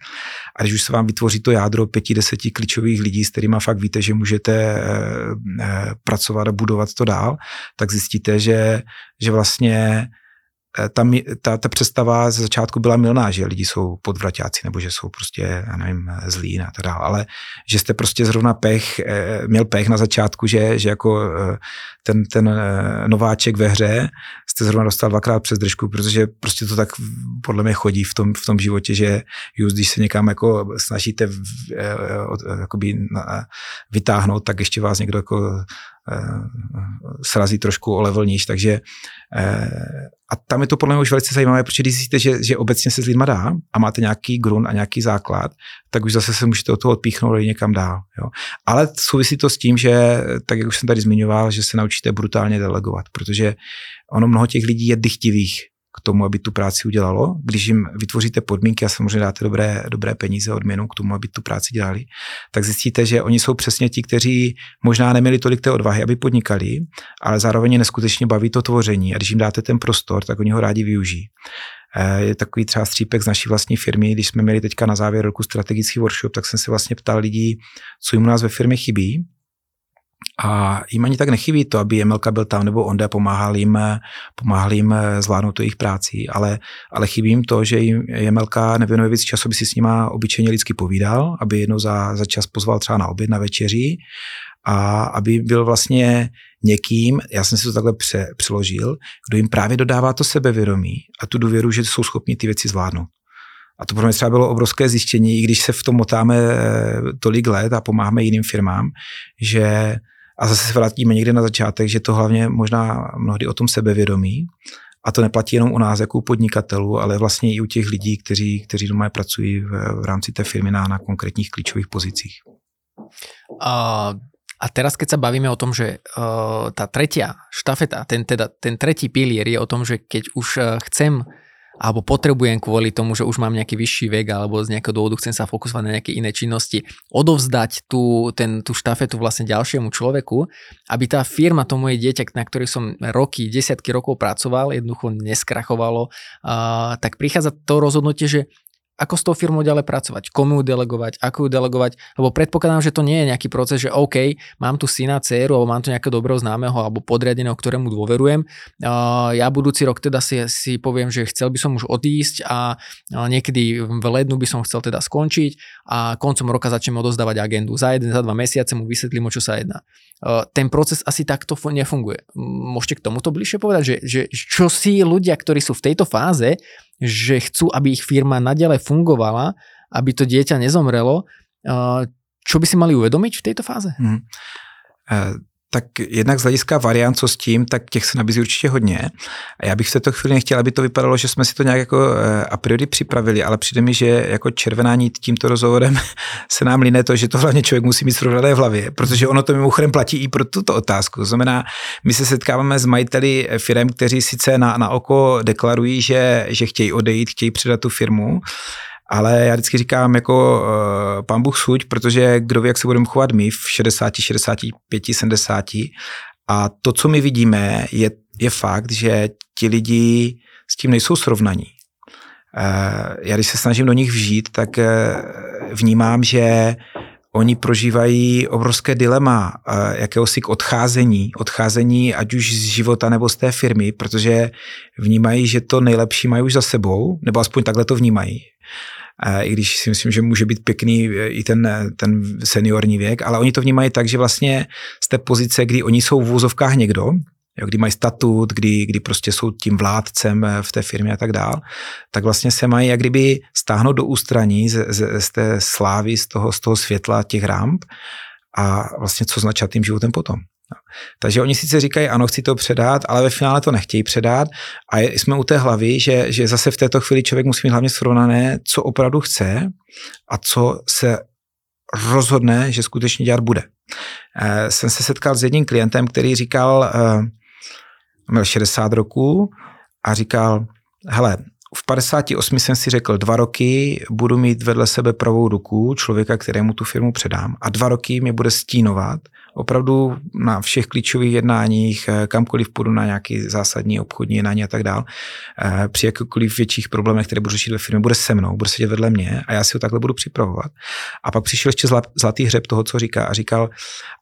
A když už se vám vytvoří to jádro pěti, deseti klíčových lidí, s kterými fakt víte, že můžete e, e, pracovat a budovat to dál, tak zjistíte, že, že vlastně Eh, tam, ta, ta představa ze začátku byla milná, že lidi jsou podvraťáci nebo že jsou prostě, já nevím, zlí a tak dále, ale že jste prostě zrovna pech, eh, měl pech na začátku, že, že jako eh, ten, ten nováček ve hře jste zrovna dostal dvakrát přes držku, protože prostě to tak podle mě chodí v tom, v tom životě, že just když se někam jako snažíte v, jakoby vytáhnout, tak ještě vás někdo jako srazí trošku o level níž, takže a tam je to podle mě už velice zajímavé, protože když zjistíte, že, že obecně se s lidma dá a máte nějaký grun a nějaký základ, tak už zase se můžete od toho odpíchnout i někam dál. Jo. Ale souvisí to s tím, že, tak jak už jsem tady zmiňoval, že se naučíte brutálně delegovat, protože ono mnoho těch lidí je dychtivých k tomu, aby tu práci udělalo. Když jim vytvoříte podmínky a samozřejmě dáte dobré, dobré peníze odměnu k tomu, aby tu práci dělali, tak zjistíte, že oni jsou přesně ti, kteří možná neměli tolik té odvahy, aby podnikali, ale zároveň neskutečně baví to tvoření a když jim dáte ten prostor, tak oni ho rádi využijí. Eh, je takový třeba střípek z naší vlastní firmy, když jsme měli teďka na závěr roku strategický workshop, tak jsem se vlastně ptal lidí, co jim u nás ve firmě chybí a jim ani tak nechybí to, aby Jemelka byl tam nebo Onde pomáhal jim, pomáhal jim zvládnout to jejich práci, ale, ale chybí jim to, že jim Jemelka nevěnuje víc času, aby si s nima obyčejně lidsky povídal, aby jednou za, za čas pozval třeba na oběd, na večeři a aby byl vlastně někým, já jsem si to takhle pře, přeložil, kdo jim právě dodává to sebevědomí a tu důvěru, že jsou schopni ty věci zvládnout. A to pro mě třeba bylo obrovské zjištění, i když se v tom motáme eh, tolik let a pomáháme jiným firmám, že a zase se vrátíme někde na začátek, že to hlavně možná mnohdy o tom sebevědomí, a to neplatí jenom u nás jako podnikatelů, ale vlastně i u těch lidí, kteří, kteří doma pracují v, v rámci té firmy na, na konkrétních klíčových pozicích. A, a teraz, keď sa bavíme o tom, že uh, tá tretia štafeta, ten, teda, ten tretí pilier je o tom, že keď už uh, chcem alebo potrebujem kvôli tomu, že už mám nejaký vyšší vek alebo z nejakého dôvodu chcem sa fokusovať na nejaké iné činnosti, odovzdať tú, ten, tú štafetu vlastne ďalšiemu človeku, aby tá firma, to moje dieťa, na ktorej som roky, desiatky rokov pracoval, jednoducho neskrachovalo, uh, tak prichádza to rozhodnutie, že ako s tou firmou ďalej pracovať, komu ju delegovať, ako ju delegovať, lebo predpokladám, že to nie je nejaký proces, že OK, mám tu syna, dceru, alebo mám tu nejakého dobrého známeho alebo podriadeného, ktorému dôverujem. Ja budúci rok teda si, si poviem, že chcel by som už odísť a niekedy v lednu by som chcel teda skončiť a koncom roka začneme odozdávať agendu. Za jeden, za dva mesiace mu vysvetlím, o čo sa jedná. Ten proces asi takto nefunguje. Môžete k tomuto bližšie povedať, že, že čo si ľudia, ktorí sú v tejto fáze, že chcú, aby ich firma nadalej fungovala, aby to dieťa nezomrelo. Čo by si mali uvedomiť v tejto fáze? Hmm. Tak jednak z hlediska variant, co s tím, tak těch se nabízí určitě hodně. A já bych v této chvíli nechtěl, aby to vypadalo, že jsme si to nějak jako eh, a priori připravili, ale přijde mi, že jako červená nit tímto rozhovorem se nám líne to, že to hlavně člověk musí mít srovnané v hlavě, protože ono to mimochodem platí i pro tuto otázku. To znamená, my se setkáváme s majiteli firm, kteří sice na, na oko deklarují, že, že chtějí odejít, chtějí předat tu firmu, ale já vždycky říkám jako uh, pán Bůh suď, protože kdo ví, jak se budeme chovat my v 60, 65, 70. A to, co my vidíme, je, je fakt, že ti lidi s tím nejsou srovnaní. Uh, já když se snažím do nich vžít, tak uh, vnímám, že oni prožívají obrovské dilema jakéhosi k odcházení, odcházení ať už z života nebo z té firmy, protože vnímají, že to nejlepší mají už za sebou, nebo aspoň takhle to vnímají i když si myslím, že může být pěkný e, i ten, e, ten seniorní věk, ale oni to vnímají tak, že vlastně z té pozice, kdy oni jsou v vůzovkách někdo, jo, kdy mají statut, kdy, kdy prostě jsou tím vládcem e, v té firmě a tak dál, tak vlastně se mají jak kdyby stáhnout do ústraní z, z, z té slávy, z toho, z toho světla těch ramp a vlastně co značat tím životem potom. No. Takže oni sice říkají, ano, chci to předat, ale ve finále to nechtějí předat a jsme u té hlavy, že, že zase v této chvíli člověk musí mít hlavně srovnané, co opravdu chce a co se rozhodne, že skutečně dělat bude. E, jsem se setkal s jedním klientem, který říkal, e, měl 60 roků a říkal, hele, v 58 jsem si řekl, dva roky budu mít vedle sebe pravou ruku člověka, kterému tu firmu předám a dva roky mě bude stínovat opravdu na všech klíčových jednáních, eh, kamkoliv půjdu na nějaký zásadní obchodní jednání a tak dál, eh, při jakýkoliv větších problémech, které budu řešit ve firmě, bude se mnou, bude sedět vedle mě a já si ho takhle budu připravovat. A pak přišel ještě zlatý hřeb toho, co říká a říkal,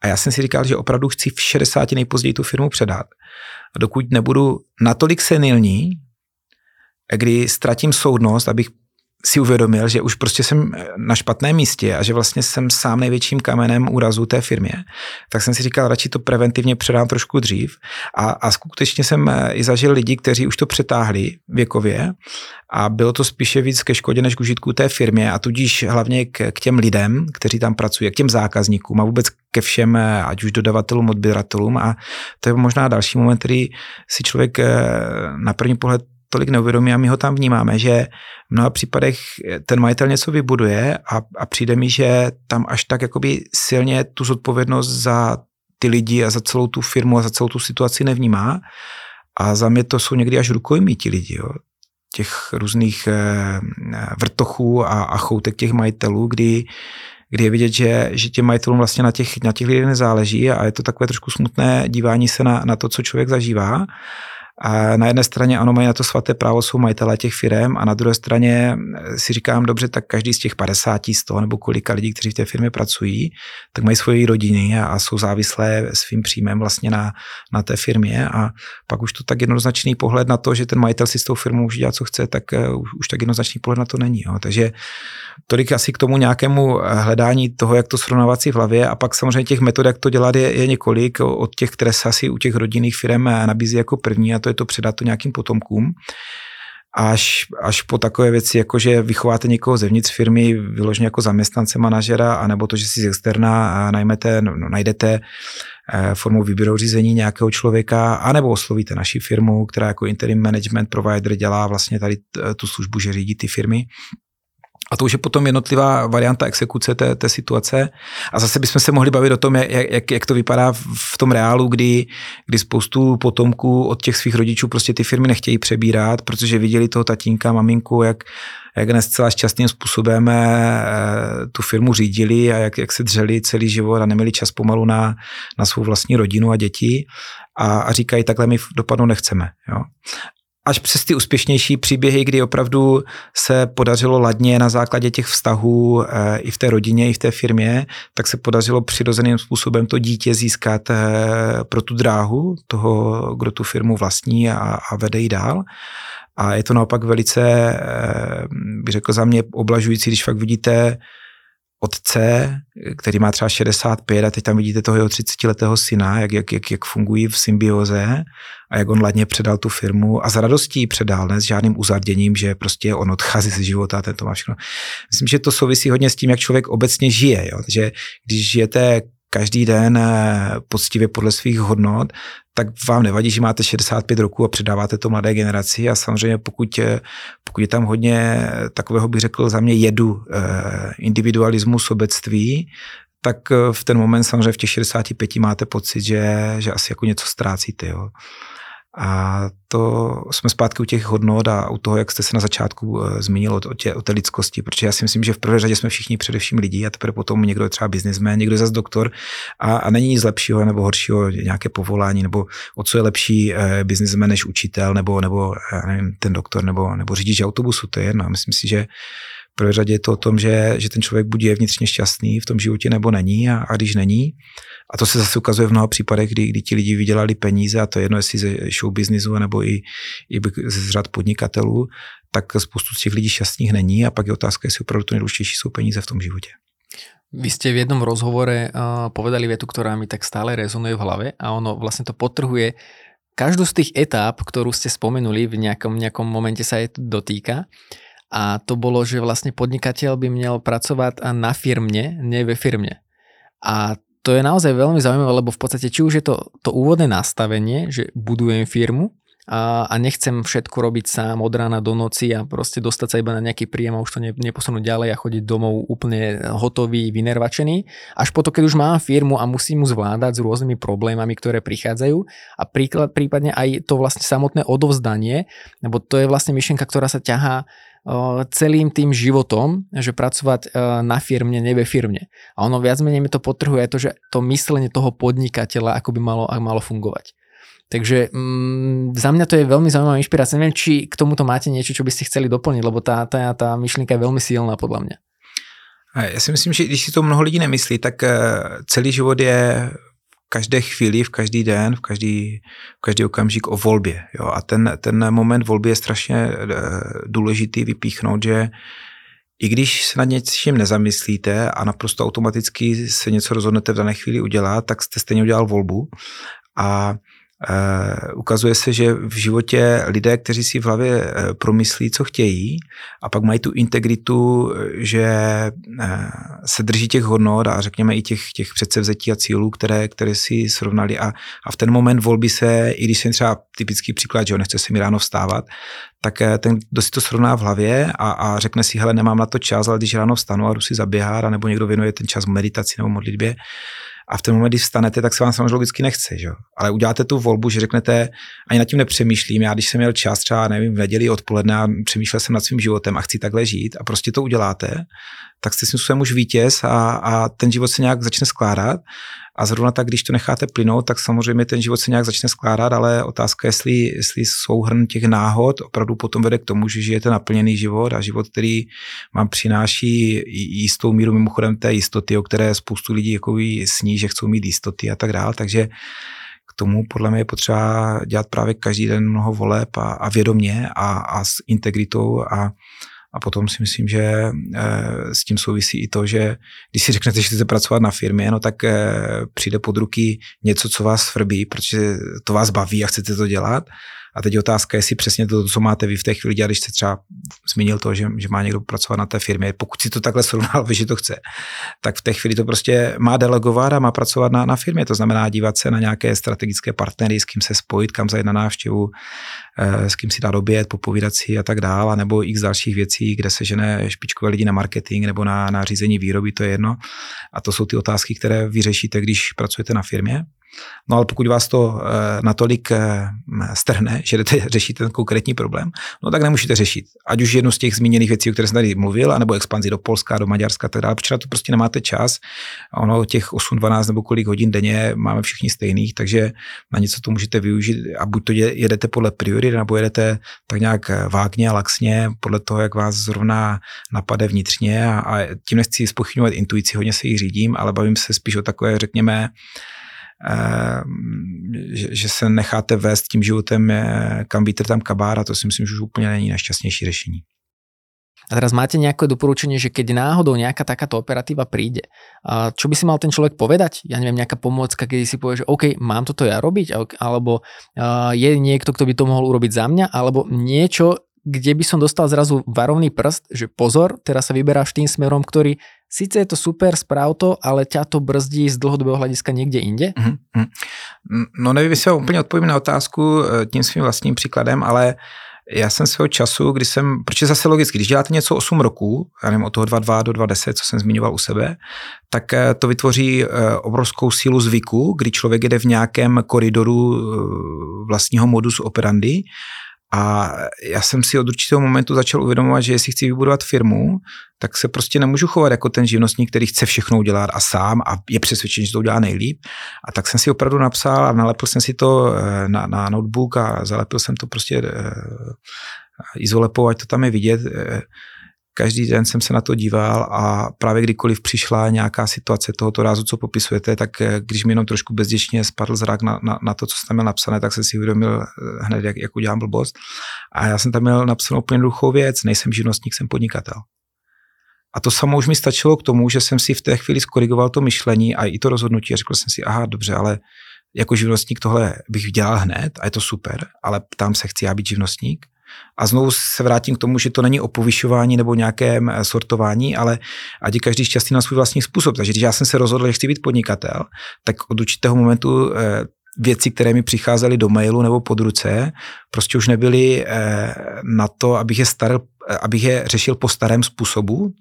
a já jsem si říkal, že opravdu chci v 60 nejpozději tu firmu předat. A dokud nebudu natolik senilní, kdy ztratím soudnost, abych si uvědomil, že už prostě jsem na špatném místě a že vlastně jsem sám největším kamenem úrazu té firmě, tak jsem si říkal, radši to preventivně předám trošku dřív. A, a skutečně jsem eh, i zažil lidi, kteří už to přetáhli věkově a bylo to spíše víc ke škodě než k užitku té firmě a tudíž hlavně k, k těm lidem, kteří tam pracují, k těm zákazníkům a vůbec ke všem, eh, ať už dodavatelům, odběratelům. A to je možná další moment, který si člověk eh, na první pohled tolik neuvědomí a my ho tam vnímáme, že v mnoha případech ten majitel něco vybuduje a, a přijde mi, že tam až tak jakoby silně tu zodpovědnost za ty lidi a za celou tu firmu a za celou tu situaci nevnímá. A za mě to jsou někdy až rukojmí ti lidi, jo. těch různých eh, vrtochů a, a choutek těch majitelů, kdy, kdy je vidět, že, že těm majitelům vlastně na těch, na těch lidech nezáleží a je to takové trošku smutné dívání se na, na to, co člověk zažívá. A na jedné straně ano, mají na to svaté právo, jsou majitelé těch firm a na druhé straně si říkám, dobře, tak každý z těch 50, 100 nebo kolika lidí, kteří v té firmě pracují, tak mají svoje rodiny a jsou závislé svým příjmem vlastně na, na té firmě a pak už to tak jednoznačný pohled na to, že ten majitel si s tou firmou může dělat, co chce, tak uh, už tak jednoznačný pohled na to není. Jo. Takže tolik asi k tomu nějakému hledání toho, jak to srovnávat si v hlavě a pak samozřejmě těch metod, jak to dělat, je, je několik od těch, které se asi u těch rodinných firm nabízí jako první a to je to předat to nějakým potomkům až, až po takové věci, jako že vychováte někoho zevnitř firmy, vyloženě jako zaměstnance manažera, anebo to, že si z externa najmete, no, no, najdete eh, formou výběrového řízení nějakého člověka, anebo oslovíte naši firmu, která jako interim management provider dělá vlastně tady tu službu, že řídí ty firmy. A to už je potom jednotlivá varianta exekuce té, té situace. A zase bychom se mohli bavit o tom, jak, jak, jak to vypadá v tom reálu, kdy, kdy spoustu potomků od těch svých rodičů prostě ty firmy nechtějí přebírat, protože viděli toho tatínka, maminku, jak, jak ne zcela šťastným způsobem eh, tu firmu řídili a jak, jak se dřeli celý život a neměli čas pomalu na, na svou vlastní rodinu a děti a, a říkají, takhle my dopadnout nechceme. Jo až přes ty úspěšnější příběhy, kdy opravdu se podařilo ladně na základě těch vztahů e, i v té rodině, i v té firmě, tak se podařilo přirozeným způsobem to dítě získat e, pro tu dráhu toho, kdo tu firmu vlastní a, a vede ji dál. A je to naopak velice, e, bych řekl za mě, oblažující, když fakt vidíte otce, který má třeba 65 a teď tam vidíte toho jeho 30-letého syna, jak, jak, jak, jak fungují v symbioze a jak on ladně předal tu firmu a s radostí předal, ne s žádným uzarděním, že prostě on odchází ze života a tento má všechno. Myslím, že to souvisí hodně s tím, jak člověk obecně žije, jo? že když žijete každý den eh, poctivě podle svých hodnot, tak vám nevadí, že máte 65 roků a předáváte to mladé generaci a samozřejmě pokud, eh, pokud je tam hodně takového bych řekl za mě jedu individualismu, sobectví, tak v ten moment samozřejmě v těch 65 máte pocit, že, že asi jako něco ztrácíte. Jo. A to jsme zpátky u těch hodnot a u toho, jak jste se na začátku uh, zmínil o, tě, o té lidskosti, protože já si myslím, že v prvé řadě jsme všichni především lidi a teprve potom někdo je třeba biznismen, někdo je zase doktor a, a není nic lepšího nebo horšího nějaké povolání, nebo o co je lepší uh, biznismen než učitel, nebo, nebo já nevím, ten doktor, nebo, nebo řidič autobusu, to je jedno. Myslím si, že prvé řadě je to o tom, že, že ten člověk buď je vnitřně šťastný v tom životě, nebo není a, a když není, a to se zase ukazuje v mnoha případech, kdy, kdy ti lidi vydělali peníze, a to je jedno, jestli ze show businessu, nebo i, i z řad podnikatelů, tak spoustu z těch lidí šťastných není a pak je otázka, jestli opravdu to nejdůležitější jsou peníze v tom životě. Vy ste v jednom rozhovore uh, povedali vetu, ktorá mi tak stále rezonuje v hlave a ono vlastne to potrhuje každú z tých etáp, ktorú ste spomenuli, v nejakom, nejakom momente sa je dotýka. A to bolo, že vlastne podnikateľ by měl pracovať na firmne, nie ve firmne. A to je naozaj veľmi zaujímavé, lebo v podstate či už je to to úvodné nastavenie, že budujem firmu a, a nechcem všetko robiť sám od rána do noci a proste dostať sa iba na nejaký príjem a už to ne, neposunúť ďalej a chodiť domov úplne hotový, vynervačený. Až potom, keď už mám firmu a musím mu zvládať s rôznymi problémami, ktoré prichádzajú a príklad, prípadne aj to vlastne samotné odovzdanie, lebo to je vlastne myšlienka, ktorá sa ťahá celým tým životom, že pracovať na firmne, nebe firmne. A ono viac menej mi to potrhuje to, že to myslenie toho podnikateľa ako by malo, malo fungovať. Takže mm, za mňa to je veľmi zaujímavá inšpirácia. Neviem, či k tomuto máte niečo, čo by ste chceli doplniť, lebo tá, tá, tá myšlienka je veľmi silná podľa mňa. Já si myslím, že když si to mnoho lidí nemyslí, tak eh, celý život je každé chvíli, v každý den, v každý, v každý okamžik o volbě. Jo? A ten, ten moment volby je strašně eh, důležitý vypíchnout, že i když se nad něčím nezamyslíte a naprosto automaticky se něco rozhodnete v dané chvíli udělat, tak jste stejně udělal volbu. A ukazuje se, že v životě lidé, kteří si v hlavě uh, promyslí, co chtějí, a pak mají tu integritu, že uh, se drží těch hodnot a řekněme i těch, těch předsevzetí a cílů, které, které si srovnali. A, a v ten moment volby se, i když jsem třeba typický příklad, že nechce se mi ráno vstávat, tak ten, kdo si to srovná v hlavě a, a řekne si, hele, nemám na to čas, ale když ráno vstanu a jdu si zaběhat, nebo někdo věnuje ten čas meditaci nebo modlitbě, a v ten moment, když vstanete, tak se vám samozřejmě logicky nechce, že? ale uděláte tu volbu, že řeknete, ani nad tím nepřemýšlím, já když jsem měl čas třeba, nevím, v neděli odpoledne a přemýšlel jsem nad svým životem a chci takhle žít a prostě to uděláte, tak jste svým už vítěz a, a ten život se nějak začne skládat a zrovna tak, když to necháte plynout, tak samozřejmě ten život se nějak začne skládat, ale otázka je, jestli, jestli souhrn těch náhod opravdu potom vede k tomu, že žijete naplněný život a život, který vám přináší jistou míru mimochodem té jistoty, o které spoustu lidí jako sní, že chcou mít jistoty a tak dále. Takže k tomu podle mě je potřeba dělat právě každý den mnoho voleb a, a vědomě a, a s integritou a a potom si myslím, že eh, s tím souvisí i to, že když si řeknete, že chcete pracovat na firmě, no tak eh, přijde pod ruky něco, co vás svrbí, protože to vás baví a chcete to dělat a teď je otázka, jestli přesně to, co máte vy v té chvíli dělat, když jste třeba zmínil to, že, že má někdo pracovat na té firmě, pokud si to takhle srovnal, že to chce, tak v té chvíli to prostě má delegovat a má pracovat na, na firmě. To znamená dívat se na nějaké strategické partnery, s kým se spojit, kam zajít na návštěvu, eh, s kým si dát oběd, popovídat si a tak dále, nebo x dalších věcí, kde se žene špičkové lidi na marketing nebo na, na řízení výroby, to je jedno. A to jsou ty otázky, které vyřešíte, když pracujete na firmě. No ale pokud vás to e, natolik e, strhne, že jdete řešit ten konkrétní problém, no tak nemůžete řešit. Ať už jednu z těch zmíněných věcí, o které jsem tady mluvil, anebo expanzi do Polska, do Maďarska a tak dále, protože to prostě nemáte čas. Ono těch 8, 12 nebo kolik hodin denně máme všichni stejných, takže na něco to můžete využít a buď to jedete podle priorit, nebo jedete tak nějak vágně a laxně, podle toho, jak vás zrovna napade vnitřně a, a tím nechci spochybňovat intuici, hodně se jich řídím, ale bavím se spíš o takové, řekněme, že, že se necháte vést tím životem, kam vítr, tam kabára, to si myslím, že už úplně není nejšťastnější řešení. A teraz máte nejaké doporučenie, že keď náhodou nejaká takáto operatíva príde, čo by si mal ten človek povedať? Ja neviem, nejaká pomôcka, keď si povie, že OK, mám toto ja robiť, alebo je niekto, kto by to mohol urobiť za mňa, alebo niečo, kde by som dostal zrazu varovný prst, že pozor, teraz sa vyberáš tým smerom, ktorý Sice je to super, správ to, ale ťa to brzdí z dlhodobého hlediska někde jinde? Mm-hmm. No nevím, jestli úplně odpovím na otázku eh, tím svým vlastním příkladem, ale já jsem svého času, když jsem, protože zase logicky, když děláte něco 8 roků, já nevím, od toho 2.2 do 2.10, co jsem zmiňoval u sebe, tak eh, to vytvoří eh, obrovskou sílu zvyku, kdy člověk jede v nějakém koridoru vlastního modus operandi a já jsem si od určitého momentu začal uvědomovat, že jestli chci vybudovat firmu, tak se prostě nemůžu chovat jako ten živnostník, který chce všechno udělat a sám a je přesvědčen, že to udělá nejlíp. A tak jsem si opravdu napsal a nalepil jsem si to eh, na, na notebook a zalepil jsem to prostě eh, izolepou, ať to tam je vidět eh, každý den jsem se na to díval a právě kdykoliv přišla nějaká situace tohoto rázu, co popisujete, tak eh, když mi jenom trošku bezděčně spadl zrak na, na, na to, co jsem tam měl napsané, tak jsem si uvědomil eh, hned, jak, jak udělám blbost. A já jsem tam měl napsanou úplně jednoduchou věc, nejsem živnostník, jsem podnikatel. A to samo už mi stačilo k tomu, že jsem si v té chvíli skorigoval to myšlení a i to rozhodnutí a řekl jsem si, aha, dobře, ale jako živnostník tohle bych dělal hned a je to super, ale ptám se, chci já být živnostník? A znovu se vrátím k tomu, že to není o povyšování nebo nějakém eh, sortování, ale ať je každý šťastný na svůj vlastní způsob. Takže když já jsem se rozhodl, že chci být podnikatel, tak od určitého momentu eh, věci, které mi přicházely do mailu nebo pod ruce, prostě už nebyly eh, na to, abych je, staril, abych je řešil po starém způsobu,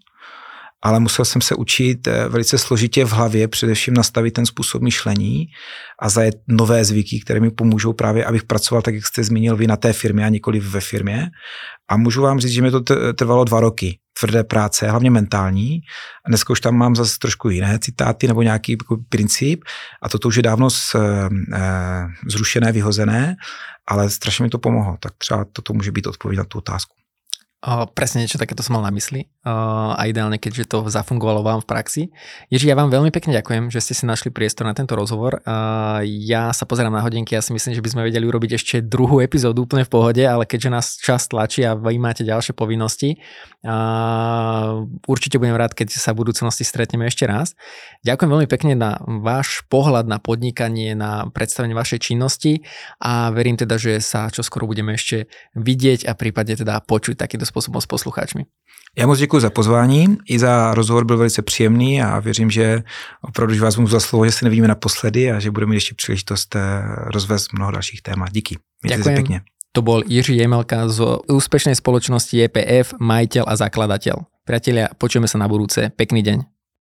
ale musel jsem se učit eh, velice složitě v hlavě především nastavit ten způsob myšlení a zajet nové zvyky, které mi pomůžou právě, abych pracoval tak, jak jste zmínil vy na té firmě a nikoli ve firmě. A můžu vám říct, že mi to trvalo dva roky tvrdé práce, hlavně mentální. A dneska už tam mám zase trošku jiné citáty nebo nějaký jako princip a toto už je dávno z, e, zrušené, vyhozené, ale strašně mi to pomohlo. Tak třeba toto může být odpověď na tu otázku. O, presne niečo takéto som mal na mysli o, a ideálne, keďže to zafungovalo vám v praxi. Ježi, ja vám veľmi pekne ďakujem, že ste si našli priestor na tento rozhovor. O, ja sa pozerám na hodinky, ja si myslím, že by sme vedeli urobiť ešte druhú epizódu úplne v pohode, ale keďže nás čas tlačí a vy máte ďalšie povinnosti, o, určite budem rád, keď sa v budúcnosti stretneme ešte raz. Ďakujem veľmi pekne na váš pohľad na podnikanie, na predstavenie vašej činnosti a verím teda, že sa čoskoro budeme ešte vidieť a prípadne teda počuť takýto způsobem s posluchačmi. Já moc děkuji za pozvání, i za rozhovor byl velice příjemný a věřím, že opravdu, že vás můžu za slovo, že se nevíme naposledy a že budeme mít ještě příležitost eh, rozvést mnoho dalších témat. Díky. Mějte Ďakujem. pěkně. To bol Jiří Jemelka z úspešnej spoločnosti EPF, majiteľ a zakladateľ. Priatelia, počujeme sa na budúce. Pekný deň.